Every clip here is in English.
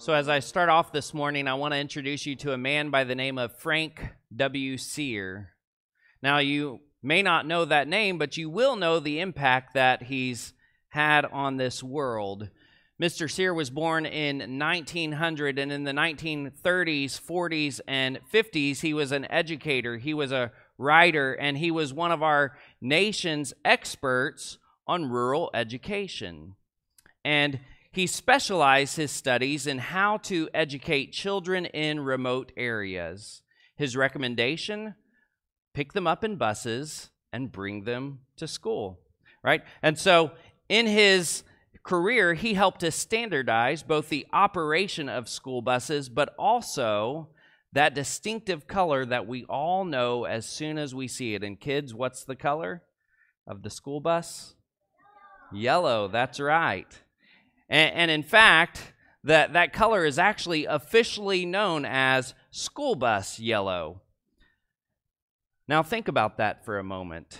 So, as I start off this morning, I want to introduce you to a man by the name of Frank W. Cyr. Now, you may not know that name, but you will know the impact that he's had on this world. Mr. Cyr was born in 1900, and in the 1930s, 40s, and 50s, he was an educator, he was a writer, and he was one of our nation's experts on rural education. And he specialized his studies in how to educate children in remote areas. His recommendation pick them up in buses and bring them to school, right? And so in his career, he helped to standardize both the operation of school buses, but also that distinctive color that we all know as soon as we see it. And kids, what's the color of the school bus? Yellow, that's right. And, and in fact, that, that color is actually officially known as school bus yellow. Now, think about that for a moment.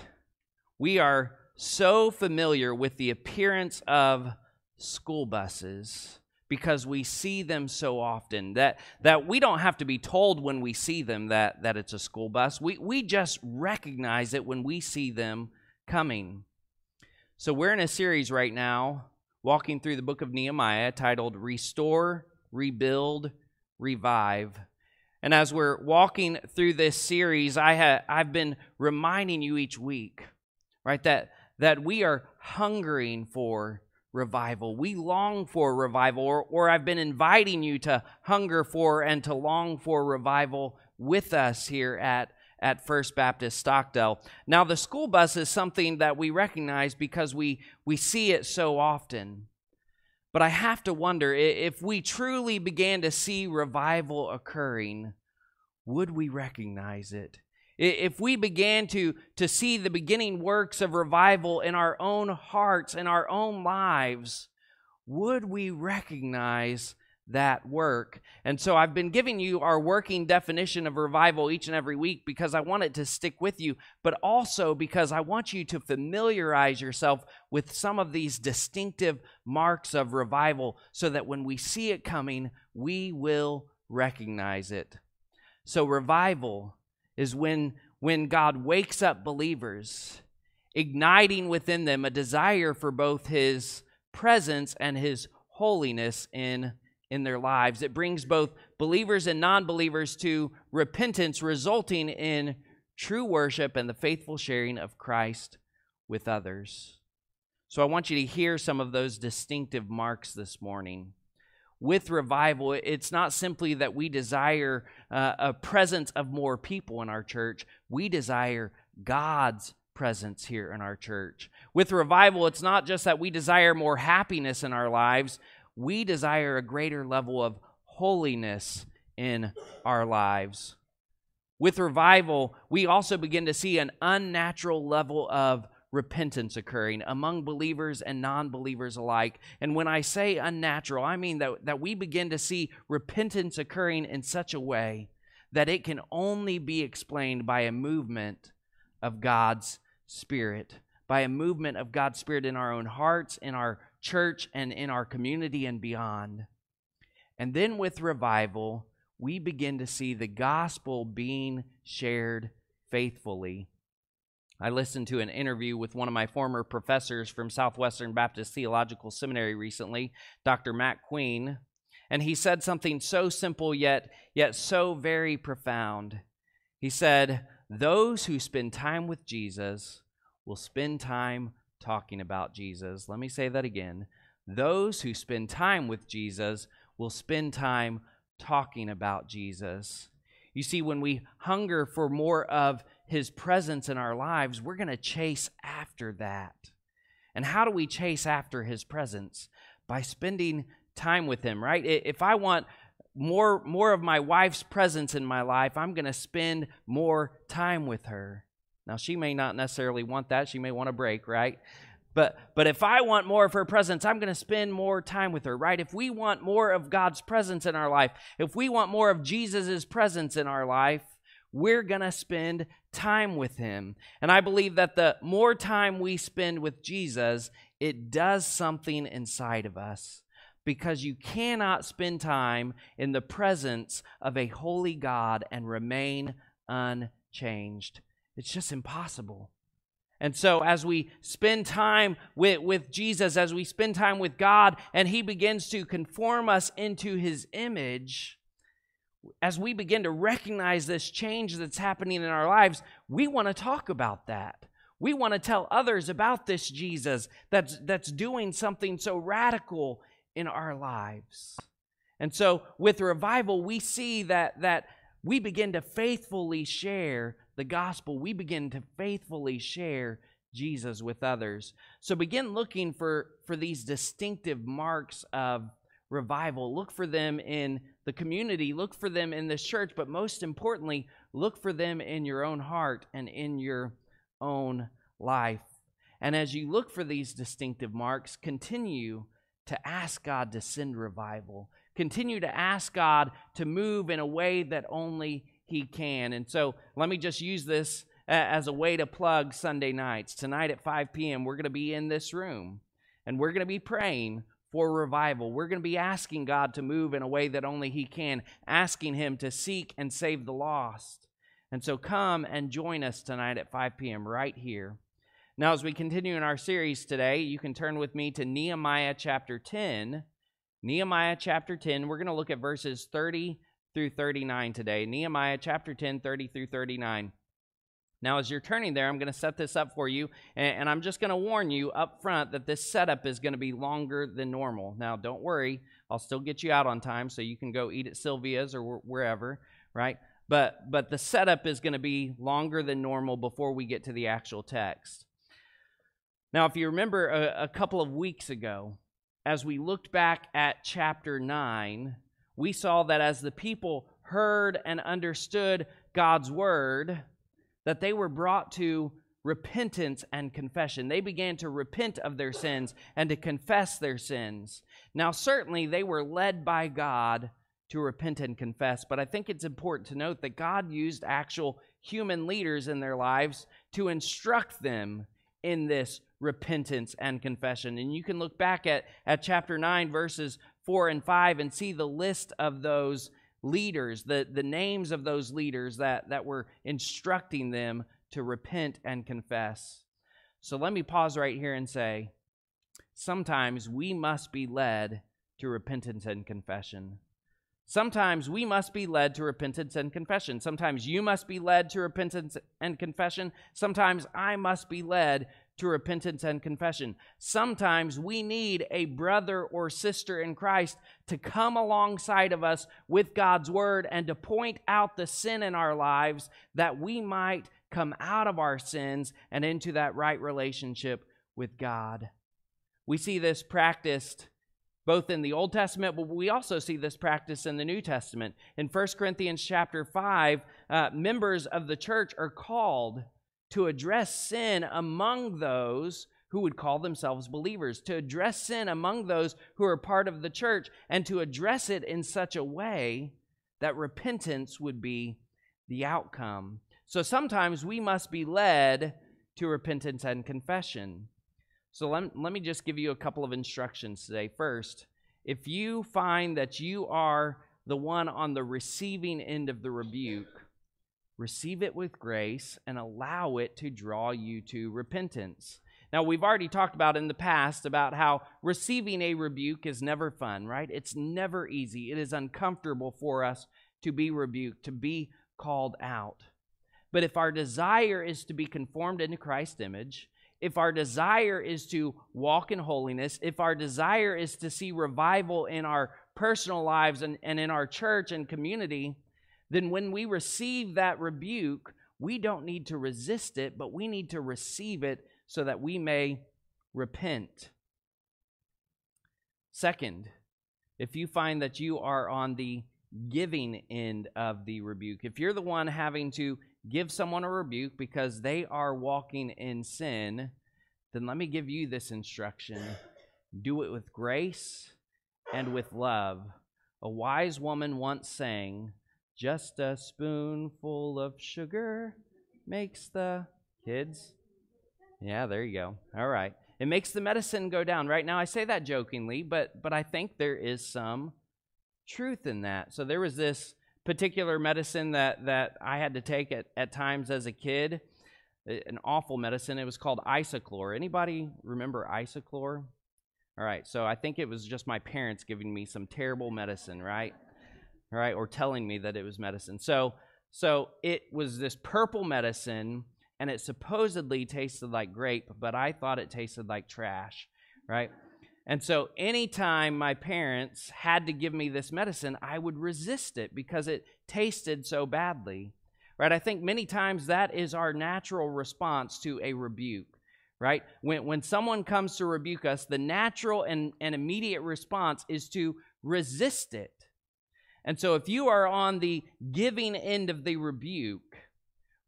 We are so familiar with the appearance of school buses because we see them so often that, that we don't have to be told when we see them that, that it's a school bus. We, we just recognize it when we see them coming. So, we're in a series right now walking through the book of Nehemiah titled Restore, Rebuild, Revive. And as we're walking through this series, I ha- I've been reminding you each week, right, that, that we are hungering for revival. We long for revival, or, or I've been inviting you to hunger for and to long for revival with us here at, at First Baptist Stockdale. Now, the school bus is something that we recognize because we, we see it so often. But I have to wonder if we truly began to see revival occurring, would we recognize it? If we began to, to see the beginning works of revival in our own hearts and our own lives, would we recognize that work? And so I've been giving you our working definition of revival each and every week because I want it to stick with you, but also because I want you to familiarize yourself with some of these distinctive marks of revival so that when we see it coming, we will recognize it. So, revival is when, when God wakes up believers, igniting within them a desire for both His presence and His holiness in in their lives. It brings both believers and non believers to repentance, resulting in true worship and the faithful sharing of Christ with others. So I want you to hear some of those distinctive marks this morning. With revival, it's not simply that we desire uh, a presence of more people in our church, we desire God's presence here in our church. With revival, it's not just that we desire more happiness in our lives, we desire a greater level of holiness in our lives. With revival, we also begin to see an unnatural level of repentance occurring among believers and non believers alike. And when I say unnatural, I mean that, that we begin to see repentance occurring in such a way that it can only be explained by a movement of God's Spirit, by a movement of God's Spirit in our own hearts, in our church and in our community and beyond. And then with revival, we begin to see the gospel being shared faithfully. I listened to an interview with one of my former professors from Southwestern Baptist Theological Seminary recently, Dr. Matt Queen, and he said something so simple yet yet so very profound. He said, "Those who spend time with Jesus will spend time talking about Jesus. Let me say that again. Those who spend time with Jesus will spend time talking about Jesus. You see, when we hunger for more of his presence in our lives, we're going to chase after that. And how do we chase after his presence? By spending time with him, right? If I want more more of my wife's presence in my life, I'm going to spend more time with her. Now, she may not necessarily want that. She may want a break, right? But but if I want more of her presence, I'm going to spend more time with her, right? If we want more of God's presence in our life, if we want more of Jesus' presence in our life, we're going to spend time with him. And I believe that the more time we spend with Jesus, it does something inside of us because you cannot spend time in the presence of a holy God and remain unchanged. It's just impossible. And so, as we spend time with, with Jesus, as we spend time with God, and He begins to conform us into His image, as we begin to recognize this change that's happening in our lives, we want to talk about that. We want to tell others about this Jesus that's, that's doing something so radical in our lives. And so with revival, we see that, that we begin to faithfully share the gospel. We begin to faithfully share Jesus with others. So begin looking for, for these distinctive marks of revival. Look for them in the community, look for them in this church, but most importantly, look for them in your own heart and in your own life. And as you look for these distinctive marks, continue to ask God to send revival. Continue to ask God to move in a way that only He can. And so let me just use this uh, as a way to plug Sunday nights. Tonight at 5 p.m., we're going to be in this room and we're going to be praying for revival. We're going to be asking God to move in a way that only He can, asking Him to seek and save the lost. And so come and join us tonight at 5 p.m. right here. Now, as we continue in our series today, you can turn with me to Nehemiah chapter 10. Nehemiah chapter 10, we're going to look at verses 30 through 39 today. Nehemiah chapter 10, 30 through 39. Now, as you're turning there, I'm going to set this up for you, and, I'm just going to warn you up front that this setup is going to be longer than normal. Now, don't worry, I'll still get you out on time so you can go eat at Sylvia's or wherever, right? But but the setup is going to be longer than normal before we get to the actual text. Now, if you remember a, a couple of weeks ago, as we looked back at chapter 9, we saw that as the people heard and understood God's word, that they were brought to repentance and confession. They began to repent of their sins and to confess their sins. Now, certainly, they were led by God to repent and confess, but I think it's important to note that God used actual human leaders in their lives to instruct them in this repentance and confession. And you can look back at, at chapter 9, verses 4 and 5, and see the list of those leaders, the, the names of those leaders that, that were instructing them to repent and confess. So let me pause right here and say sometimes we must be led to repentance and confession. Sometimes we must be led to repentance and confession. Sometimes you must be led to repentance and confession. Sometimes I must be led to repentance and confession. Sometimes we need a brother or sister in Christ to come alongside of us with God's word and to point out the sin in our lives that we might come out of our sins and into that right relationship with God. We see this practiced both in the Old Testament, but we also see this practice in the New Testament. In 1 Corinthians chapter 5, uh, members of the church are called to address sin among those who would call themselves believers, to address sin among those who are part of the church, and to address it in such a way that repentance would be the outcome. So sometimes we must be led to repentance and confession. So let, let me just give you a couple of instructions today. First, if you find that you are the one on the receiving end of the rebuke, receive it with grace, and allow it to draw you to repentance. Now, we've already talked about in the past about how receiving a rebuke is never fun, right? It's never easy. It is uncomfortable for us to be rebuked, to be called out. But if our desire is to be conformed into Christ's image, if our desire is to walk in holiness, if our desire is to see revival in our personal lives and, and in our church and community, then when we receive that rebuke, we don't need to resist it, but we need to receive it so that we may repent. Second, if you find that you are on the giving end of the rebuke. If you're the one having to give someone a rebuke because they are walking in sin, then let me give you this instruction do it with grace and with love. A wise woman once sang, Just a spoonful of sugar makes the kids. Yeah, there you go. All right. It makes the medicine go down. Right now I say that jokingly, but but I think there is some truth in that. So there was this particular medicine that that I had to take at, at times as a kid, an awful medicine. It was called Isoclor. Anybody remember Isoclor? All right, so I think it was just my parents giving me some terrible medicine, right? Right, or telling me that it was medicine. So so it was this purple medicine and it supposedly tasted like grape, but I thought it tasted like trash, right? And so, anytime my parents had to give me this medicine, I would resist it because it tasted so badly. Right? I think many times that is our natural response to a rebuke. Right? When, when someone comes to rebuke us, the natural and, and immediate response is to resist it. And so, if you are on the giving end of the rebuke,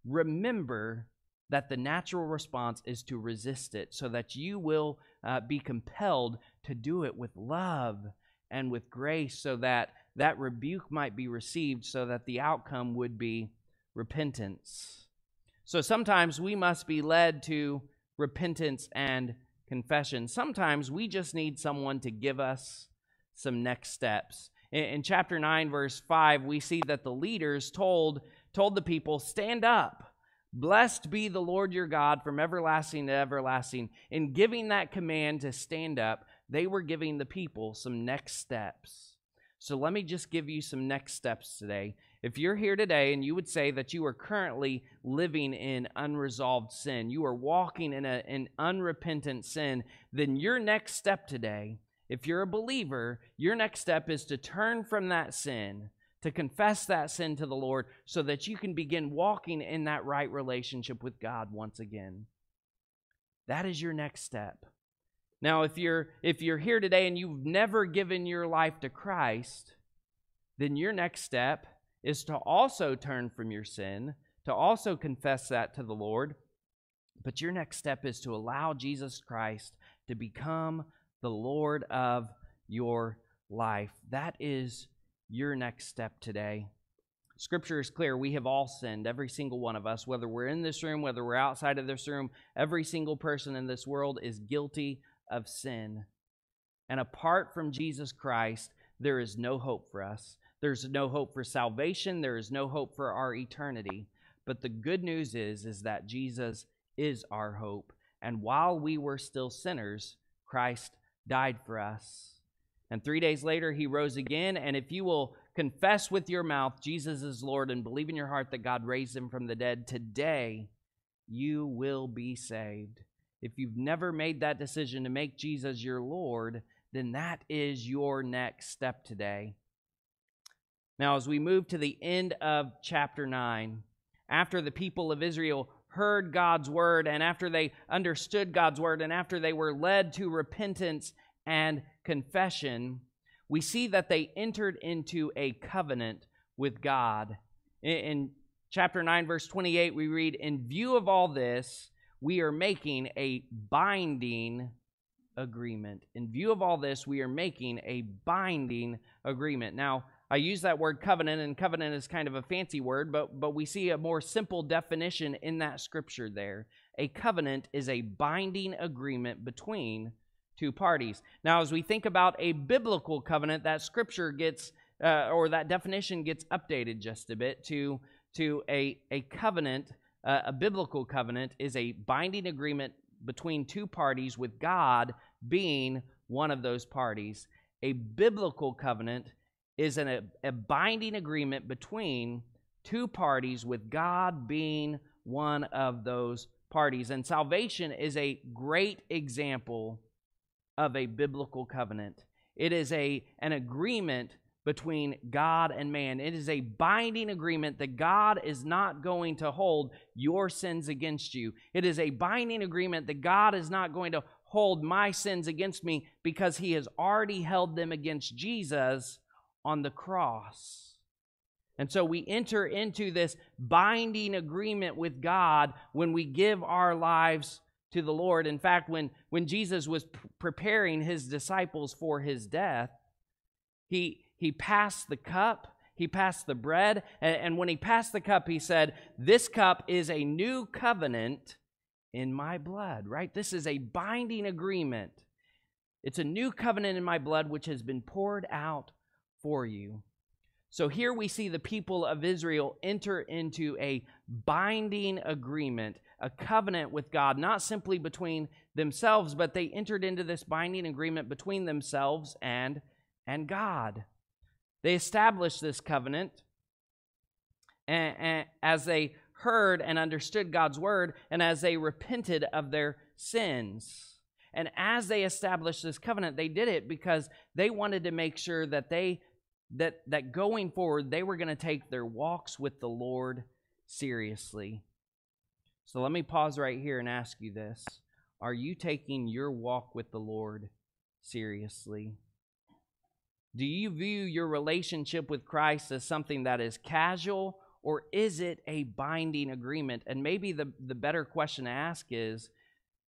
remember that the natural response is to resist it so that you will uh, be compelled to do it with love and with grace so that that rebuke might be received so that the outcome would be repentance. So sometimes we must be led to repentance and confession. Sometimes we just need someone to give us some next steps. In, in chapter 9 verse 5 we see that the leaders told told the people stand up Blessed be the Lord your God from everlasting to everlasting. In giving that command to stand up, they were giving the people some next steps. So let me just give you some next steps today. If you're here today and you would say that you are currently living in unresolved sin, you are walking in an unrepentant sin, then your next step today, if you're a believer, your next step is to turn from that sin to confess that sin to the Lord so that you can begin walking in that right relationship with God once again. That is your next step. Now, if you're if you're here today and you've never given your life to Christ, then your next step is to also turn from your sin, to also confess that to the Lord. But your next step is to allow Jesus Christ to become the Lord of your life. That is your next step today. Scripture is clear. We have all sinned, every single one of us, whether we're in this room, whether we're outside of this room. Every single person in this world is guilty of sin. And apart from Jesus Christ, there is no hope for us. There's no hope for salvation. There is no hope for our eternity. But the good news is, is that Jesus is our hope. And while we were still sinners, Christ died for us. And three days later, he rose again. And if you will confess with your mouth Jesus is Lord and believe in your heart that God raised him from the dead, today you will be saved. If you've never made that decision to make Jesus your Lord, then that is your next step today. Now, as we move to the end of chapter 9, after the people of Israel heard God's word, and after they understood God's word, and after they were led to repentance and confession, we see that they entered into a covenant with God. In, chapter 9, verse 28, we read, In view of all this, we are making a binding agreement. In view of all this, we are making a binding agreement. Now, I use that word covenant, and covenant is kind of a fancy word, but, but we see a more simple definition in that scripture there. A covenant is a binding agreement between two parties. Now, as we think about a biblical covenant, that scripture gets, uh, or that definition gets updated just a bit to, to a, a covenant. Uh, a biblical covenant is a binding agreement between two parties, with God being one of those parties. A biblical covenant is an, a, a binding agreement between two parties, with God being one of those parties. And salvation is a great example of a biblical covenant. It is a, an agreement between God and man. It is a binding agreement that God is not going to hold your sins against you. It is a binding agreement that God is not going to hold my sins against me because he has already held them against Jesus on the cross. And so we enter into this binding agreement with God when we give our lives to the Lord. In fact, when, when Jesus was p- preparing his disciples for his death, he, he passed the cup, he passed the bread, and, and when he passed the cup, he said, This cup is a new covenant in my blood, right? This is a binding agreement. It's a new covenant in my blood which has been poured out for you. So here we see the people of Israel enter into a binding agreement, a covenant with God, not simply between themselves, but they entered into this binding agreement between themselves and, and God. They established this covenant and, and as they heard and understood God's word and as they repented of their sins. And as they established this covenant, they did it because they wanted to make sure that they that that going forward they were going to take their walks with the Lord seriously. So let me pause right here and ask you this. Are you taking your walk with the Lord seriously? Do you view your relationship with Christ as something that is casual or is it a binding agreement? And maybe the, the better question to ask is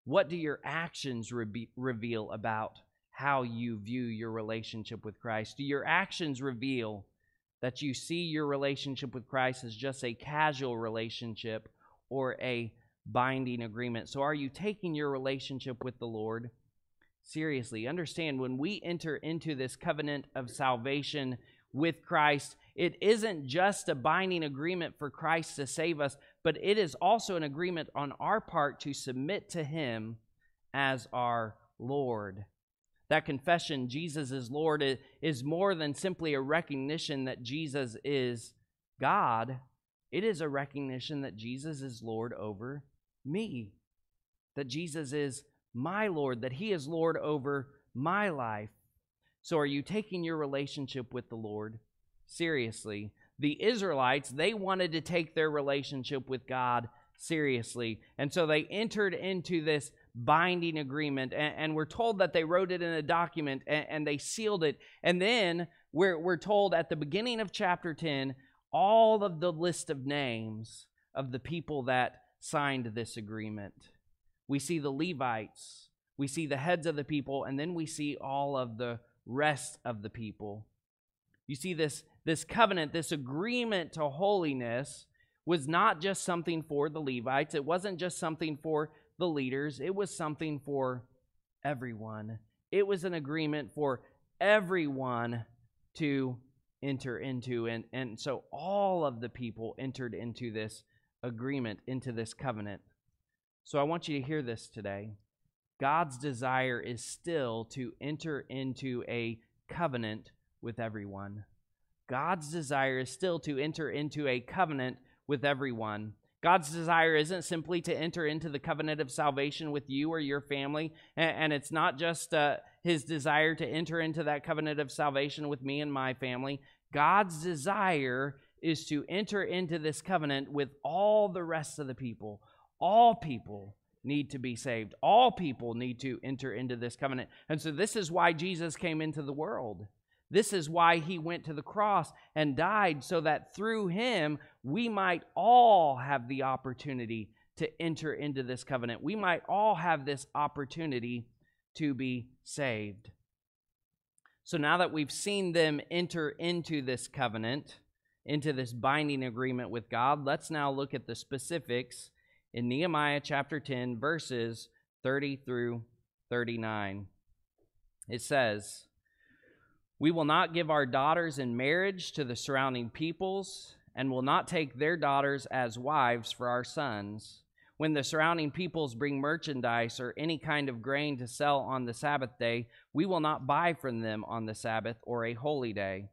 what do your actions re- reveal about how you view your relationship with Christ? Do your actions reveal that you see your relationship with Christ as just a casual relationship or a binding agreement? So, are you taking your relationship with the Lord seriously? Understand when we enter into this covenant of salvation with Christ, it isn't just a binding agreement for Christ to save us, but it is also an agreement on our part to submit to Him as our Lord. That confession, Jesus is Lord, is more than simply a recognition that Jesus is God. It is a recognition that Jesus is Lord over me, that Jesus is my Lord, that He is Lord over my life. So, are you taking your relationship with the Lord seriously? The Israelites, they wanted to take their relationship with God seriously. And so they entered into this binding agreement. And, and, we're told that they wrote it in a document and, and they sealed it. And then we're, we're told at the beginning of chapter 10 all of the list of names of the people that signed this agreement. We see the Levites, we see the heads of the people, and then we see all of the rest of the people. You see, this, this covenant, this agreement to holiness, was not just something for the Levites. It wasn't just something for the leaders, it was something for everyone. It was an agreement for everyone to enter into. And, and so all of the people entered into this agreement, into this covenant. So I want you to hear this today. God's desire is still to enter into a covenant with everyone. God's desire is still to enter into a covenant with everyone. God's desire isn't simply to enter into the covenant of salvation with you or your family, and, it's not just uh, his desire to enter into that covenant of salvation with me and my family. God's desire is to enter into this covenant with all the rest of the people. All people need to be saved, all people need to enter into this covenant. And so, this is why Jesus came into the world. This is why he went to the cross and died, so that through him we might all have the opportunity to enter into this covenant. We might all have this opportunity to be saved. So now that we've seen them enter into this covenant, into this binding agreement with God, let's now look at the specifics in Nehemiah chapter 10, verses 30 through 39. It says, we will not give our daughters in marriage to the surrounding peoples, and will not take their daughters as wives for our sons. When the surrounding peoples bring merchandise or any kind of grain to sell on the Sabbath day, we will not buy from them on the Sabbath or a holy day.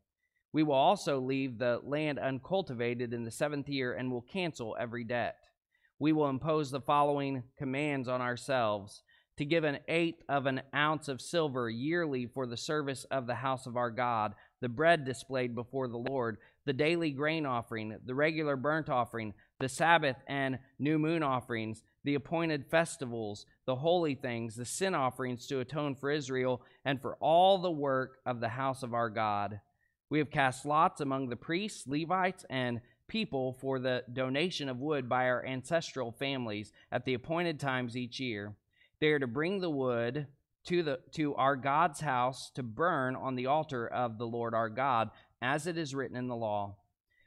We will also leave the land uncultivated in the seventh year and will cancel every debt. We will impose the following commands on ourselves to give an eighth of an ounce of silver yearly for the service of the house of our God, the bread displayed before the Lord, the daily grain offering, the regular burnt offering, the Sabbath and new moon offerings, the appointed festivals, the holy things, the sin offerings to atone for Israel, and for all the work of the house of our God. We have cast lots among the priests, Levites, and people for the donation of wood by our ancestral families at the appointed times each year. They are to bring the wood to the to our God's house to burn on the altar of the Lord our God, as it is written in the law.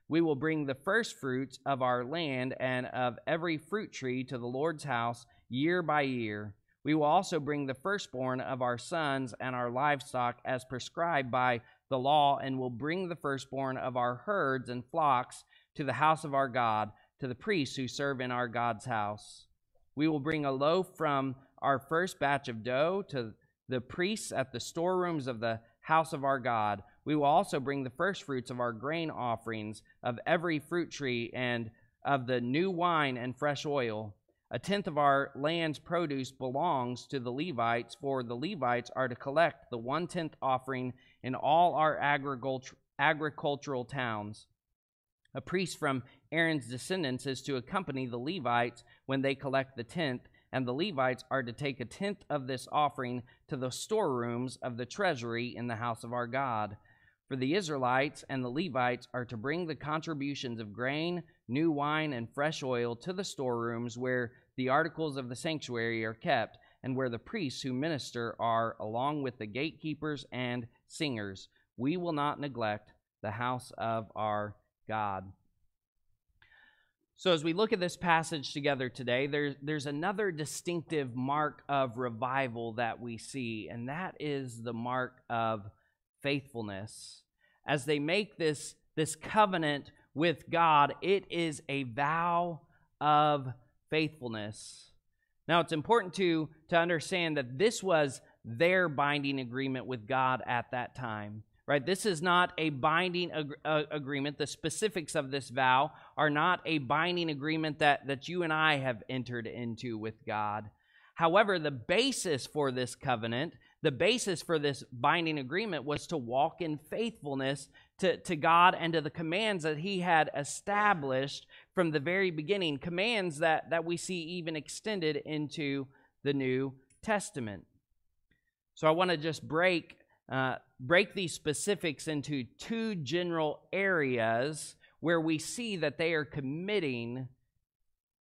We will bring the first fruits of our land and of every fruit tree to the Lord's house year by year. We will also bring the firstborn of our sons and our livestock as prescribed by the law, and will bring the firstborn of our herds and flocks to the house of our God, to the priests who serve in our God's house. We will bring a loaf from our first batch of dough to the priests at the storerooms of the house of our God. We will also bring the first fruits of our grain offerings of every fruit tree and of the new wine and fresh oil. A tenth of our land's produce belongs to the Levites, for the Levites are to collect the one tenth offering in all our agricultural towns. A priest from Aaron's descendants is to accompany the Levites when they collect the tenth, and the Levites are to take a tenth of this offering to the storerooms of the treasury in the house of our God. For the Israelites and the Levites are to bring the contributions of grain, new wine, and fresh oil to the storerooms where the articles of the sanctuary are kept, and where the priests who minister are, along with the gatekeepers and singers. We will not neglect the house of our God. So, as we look at this passage together today, there's, there's another distinctive mark of revival that we see, and that is the mark of faithfulness. As they make this, this covenant with God, it is a vow of faithfulness. Now, it's important to, to understand that this was their binding agreement with God at that time right? This is not a binding ag- uh, agreement. The specifics of this vow are not a binding agreement that, that you and I have entered into with God. However, the basis for this covenant, the basis for this binding agreement was to walk in faithfulness to, to God and to the commands that He had established from the very beginning, commands that, that we see even extended into the New Testament. So I want to just break uh, break these specifics into two general areas where we see that they are committing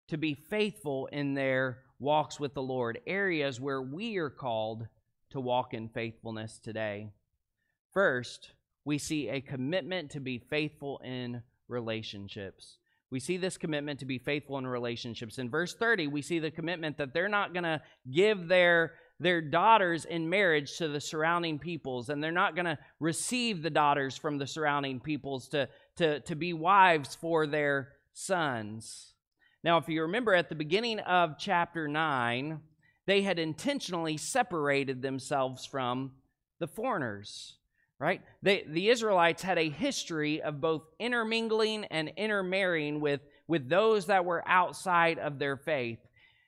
to be faithful in their walks with the Lord, areas where we are called to walk in faithfulness today. First, we see a commitment to be faithful in relationships. We see this commitment to be faithful in relationships. In verse 30, we see the commitment that they're not going to give their their daughters in marriage to the surrounding peoples, and they're not going to receive the daughters from the surrounding peoples to, to, to be wives for their sons. Now, if you remember at the beginning of chapter 9, they had intentionally separated themselves from the foreigners, right? They, the Israelites had a history of both intermingling and intermarrying with, with those that were outside of their faith.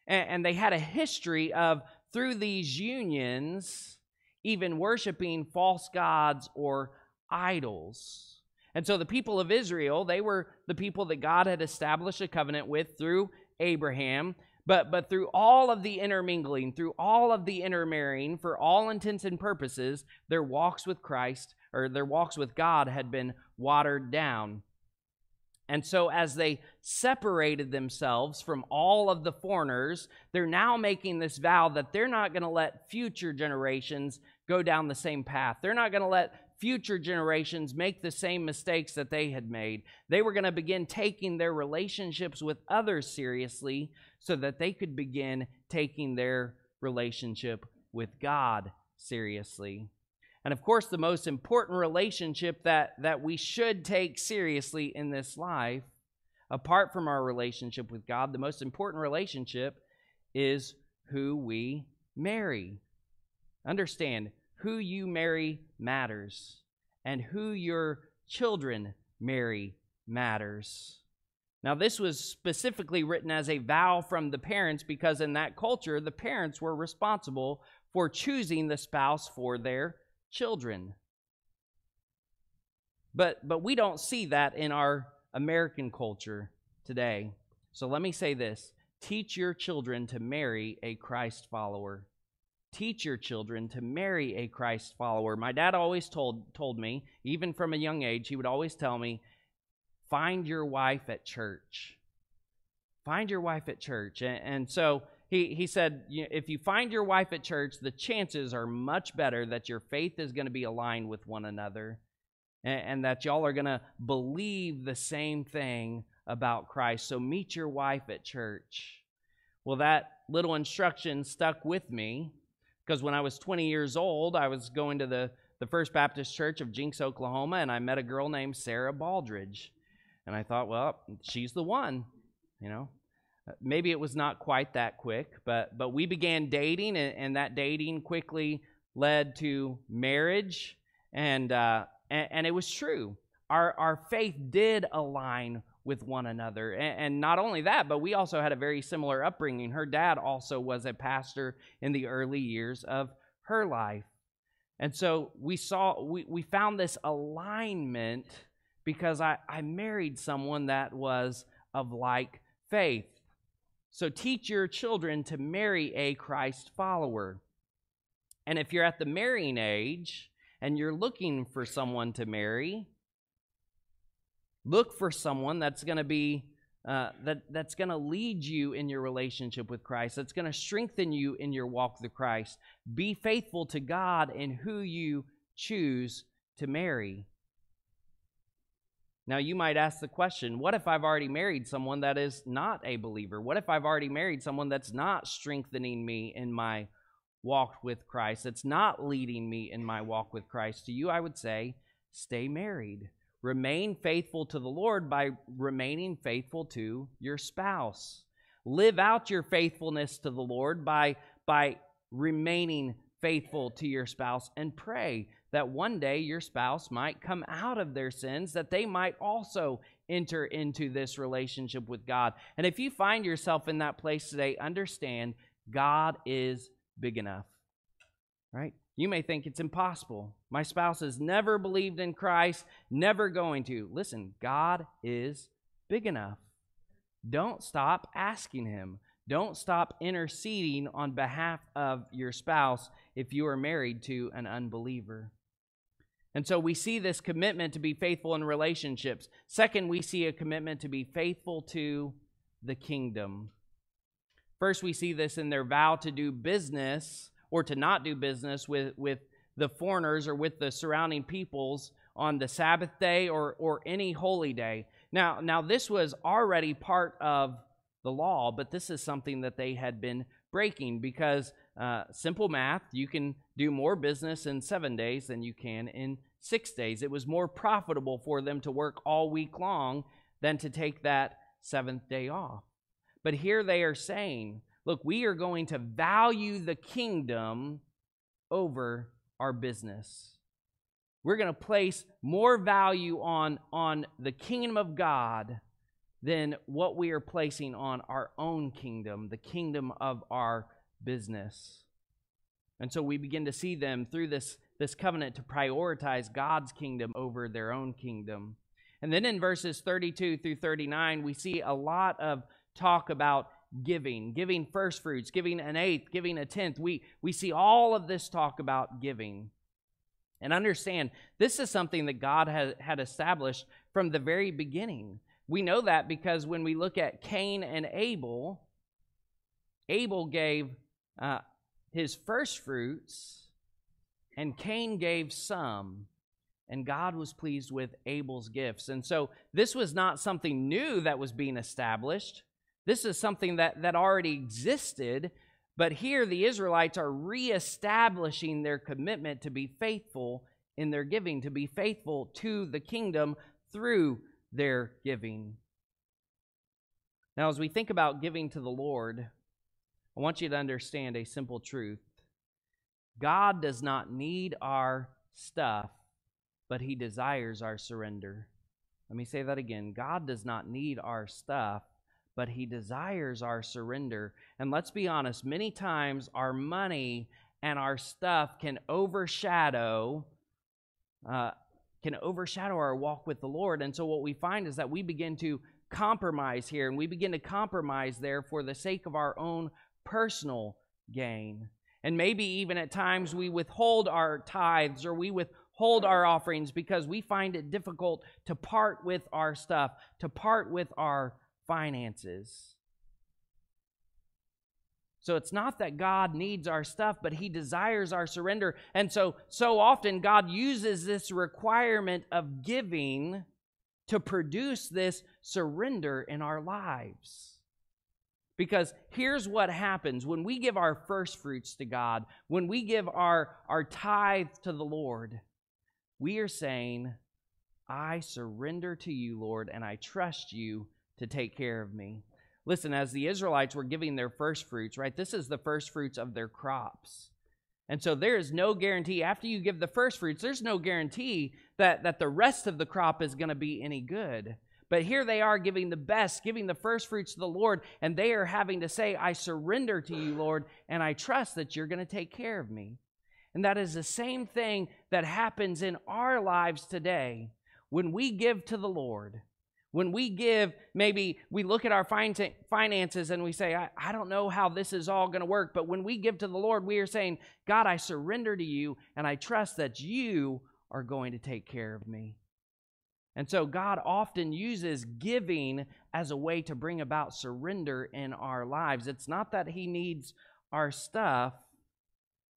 And, and they had a history of through these unions, even worshiping false gods or idols. And so the people of Israel, they were the people that God had established a covenant with through Abraham. But, but through all of the intermingling, through all of the intermarrying, for all intents and purposes, their walks with Christ or their walks with God had been watered down. And so, as they separated themselves from all of the foreigners, they're now making this vow that they're not going to let future generations go down the same path. They're not going to let future generations make the same mistakes that they had made. They were going to begin taking their relationships with others seriously so that they could begin taking their relationship with God seriously. And of course, the most important relationship that, that we should take seriously in this life, apart from our relationship with God, the most important relationship is who we marry. Understand, who you marry matters, and who your children marry matters. Now, this was specifically written as a vow from the parents because in that culture, the parents were responsible for choosing the spouse for their children. But, but we don't see that in our American culture today. So let me say this teach your children to marry a Christ follower. teach your children to marry a Christ follower. My dad always told told me, even from a young age, he would always tell me, find your wife at church. Find your wife at church. And, and so he, he said, if you find your wife at church, the chances are much better that your faith is going to be aligned with one another and, and that y'all are going to believe the same thing about Christ. So meet your wife at church. Well, that little instruction stuck with me because when I was 20 years old, I was going to the, the First Baptist Church of Jenks, Oklahoma, and I met a girl named Sarah Baldridge. And I thought, well, she's the one, you know. Maybe it was not quite that quick, but but we began dating, and, and that dating quickly led to marriage, and, uh, and and it was true. Our our faith did align with one another. And, and, not only that, but we also had a very similar upbringing. Her dad also was a pastor in the early years of her life. And so we saw, we, we found this alignment because I, I married someone that was of like faith. So teach your children to marry a Christ follower. And if you're at the marrying age and you're looking for someone to marry, Look for someone that's going to be uh, that that's going to lead you in your relationship with Christ. That's going to strengthen you in your walk with Christ. Be faithful to God in who you choose to marry. Now, you might ask the question what if I've already married someone that is not a believer? What if I've already married someone that's not strengthening me in my walk with Christ, that's not leading me in my walk with Christ? To you, I would say, stay married. Remain faithful to the Lord by remaining faithful to your spouse. Live out your faithfulness to the Lord by, by remaining faithful to your spouse and pray that one day your spouse might come out of their sins, that they might also enter into this relationship with God. And if you find yourself in that place today, understand God is big enough, right? You may think it's impossible. My spouse has never believed in Christ, never going to. Listen, God is big enough. Don't stop asking Him. Don't stop interceding on behalf of your spouse if you are married to an unbeliever. And so we see this commitment to be faithful in relationships. Second, we see a commitment to be faithful to the kingdom. First, we see this in their vow to do business or to not do business with, with the foreigners or with the surrounding peoples on the Sabbath day or, or any holy day. Now, now, this was already part of the law, but this is something that they had been breaking because uh, simple math, you can do more business in seven days than you can in six days. It was more profitable for them to work all week long than to take that seventh day off. But here they are saying, look, we are going to value the kingdom over our business. We're going to place more value on, on the kingdom of God than what we are placing on our own kingdom, the kingdom of our business. And so we begin to see them through this, this covenant to prioritize God's kingdom over their own kingdom. And then in verses 32 through 39, we see a lot of talk about giving, giving first fruits, giving an eighth, giving a tenth. We, we see all of this talk about giving. And understand, this is something that God had, had established from the very beginning. We know that because when we look at Cain and Abel, Abel gave uh, his first fruits, and Cain gave some, and God was pleased with Abel's gifts. And so this was not something new that was being established. This is something that, that already existed, but here the Israelites are reestablishing their commitment to be faithful in their giving, to be faithful to the kingdom through their giving. Now, as we think about giving to the Lord, I want you to understand a simple truth God does not need our stuff, but He desires our surrender. Let me say that again God does not need our stuff, but He desires our surrender. And let's be honest, many times our money and our stuff can overshadow. Uh, can overshadow our walk with the Lord. And so, what we find is that we begin to compromise here, and we begin to compromise there for the sake of our own personal gain. And maybe even at times we withhold our tithes or we withhold our offerings because we find it difficult to part with our stuff, to part with our finances. So it's not that God needs our stuff, but He desires our surrender. And so, so often God uses this requirement of giving to produce this surrender in our lives. Because here's what happens when we give our first fruits to God, when we give our, our tithe to the Lord, we are saying, I surrender to you, Lord, and I trust you to take care of me. Listen, as the Israelites were giving their first fruits, right, this is the first fruits of their crops. And so there is no guarantee, after you give the first fruits, there's no guarantee that, that the rest of the crop is going to be any good. But here they are giving the best, giving the first fruits to the Lord, and they are having to say, I surrender to you, Lord, and I trust that you're going to take care of me. And that is the same thing that happens in our lives today when we give to the Lord. When we give, maybe we look at our finances and we say, I, I don't know how this is all going to work. But when we give to the Lord, we are saying, God, I surrender to you and I trust that you are going to take care of me. And so God often uses giving as a way to bring about surrender in our lives. It's not that He needs our stuff,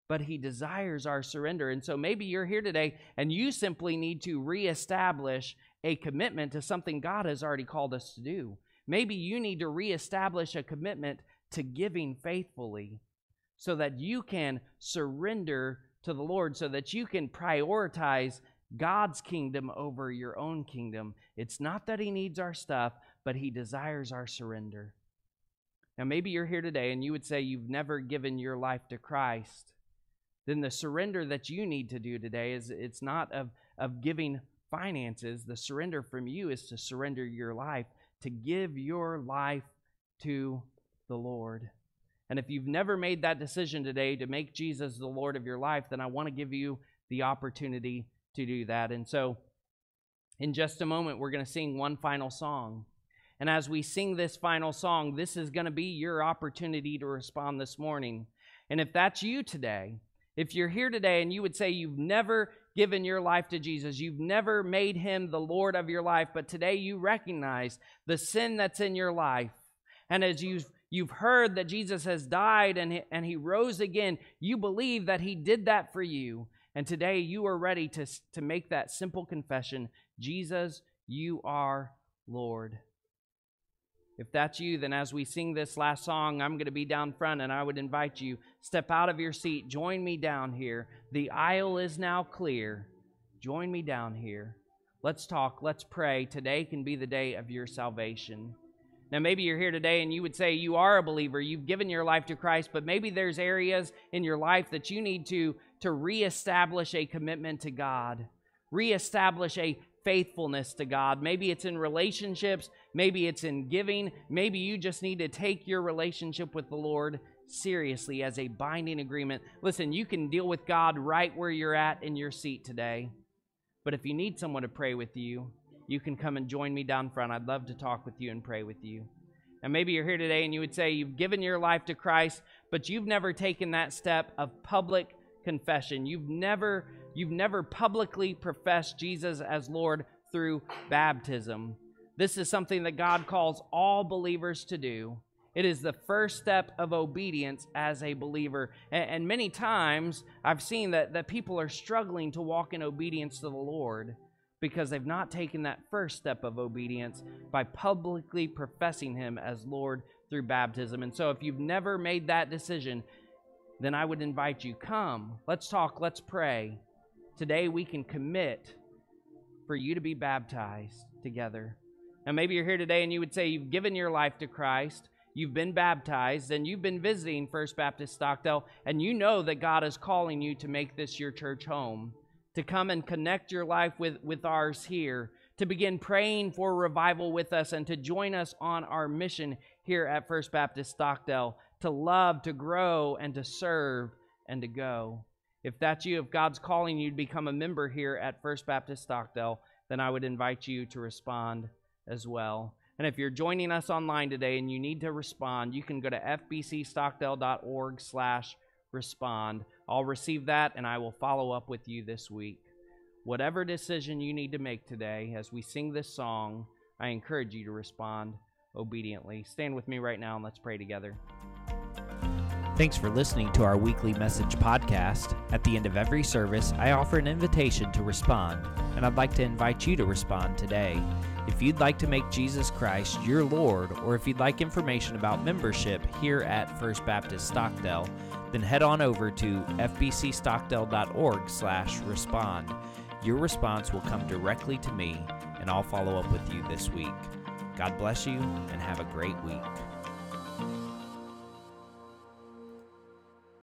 but He desires our surrender. And so maybe you're here today and you simply need to reestablish a commitment to something God has already called us to do. Maybe you need to reestablish a commitment to giving faithfully so that you can surrender to the Lord, so that you can prioritize God's kingdom over your own kingdom. It's not that He needs our stuff, but He desires our surrender. Now, maybe you're here today and you would say you've never given your life to Christ. Then the surrender that you need to do today is it's not of, of giving finances, the surrender from you is to surrender your life, to give your life to the Lord. And if you've never made that decision today to make Jesus the Lord of your life, then I want to give you the opportunity to do that. And so, in just a moment, we're going to sing one final song. And as we sing this final song, this is going to be your opportunity to respond this morning. And if that's you today, if you're here today and you would say you've never given your life to Jesus, you've never made him the Lord of your life, but today you recognize the sin that's in your life. And as you've you've heard that Jesus has died and he, and he rose again, you believe that he did that for you. And today you are ready to, to make that simple confession Jesus, you are Lord. If that's you, then as we sing this last song, I'm going to be down front and I would invite you step out of your seat, join me down here. The aisle is now clear. Join me down here. Let's talk, let's pray. Today can be the day of your salvation. Now, maybe you're here today and you would say you are a believer, you've given your life to Christ, but maybe there's areas in your life that you need to, to reestablish a commitment to God, reestablish a faithfulness to God. Maybe it's in relationships, maybe it's in giving, maybe you just need to take your relationship with the Lord seriously as a binding agreement. Listen, you can deal with God right where you're at in your seat today. But if you need someone to pray with you, you can come and join me down front. I'd love to talk with you and pray with you. And maybe you're here today and you would say you've given your life to Christ, but you've never taken that step of public confession. You've never you've never publicly professed Jesus as Lord through baptism. This is something that God calls all believers to do. It is the first step of obedience as a believer. And, and, many times I've seen that, that people are struggling to walk in obedience to the Lord because they've not taken that first step of obedience by publicly professing Him as Lord through baptism. And so if you've never made that decision, then I would invite you come, let's talk, let's pray. Today we can commit for you to be baptized together. Now, maybe you're here today and you would say you've given your life to Christ, you've been baptized, and you've been visiting First Baptist Stockdale, and you know that God is calling you to make this your church home, to come and connect your life with, with ours here, to begin praying for revival with us, and to join us on our mission here at First Baptist Stockdale to love, to grow, and to serve and to go. If that's you, if God's calling you to become a member here at First Baptist Stockdale, then I would invite you to respond as well. And if you're joining us online today and you need to respond, you can go to fbcstockdale.org slash respond. I'll receive that and I will follow up with you this week. Whatever decision you need to make today as we sing this song, I encourage you to respond obediently. Stand with me right now and let's pray together. Thanks for listening to our weekly message podcast. At the end of every service, I offer an invitation to respond, and I'd like to invite you to respond today. If you'd like to make Jesus Christ your Lord, or if you'd like information about membership here at First Baptist Stockdale, then head on over to fbcstockdale.org/respond. Your response will come directly to me, and I'll follow up with you this week. God bless you, and have a great week.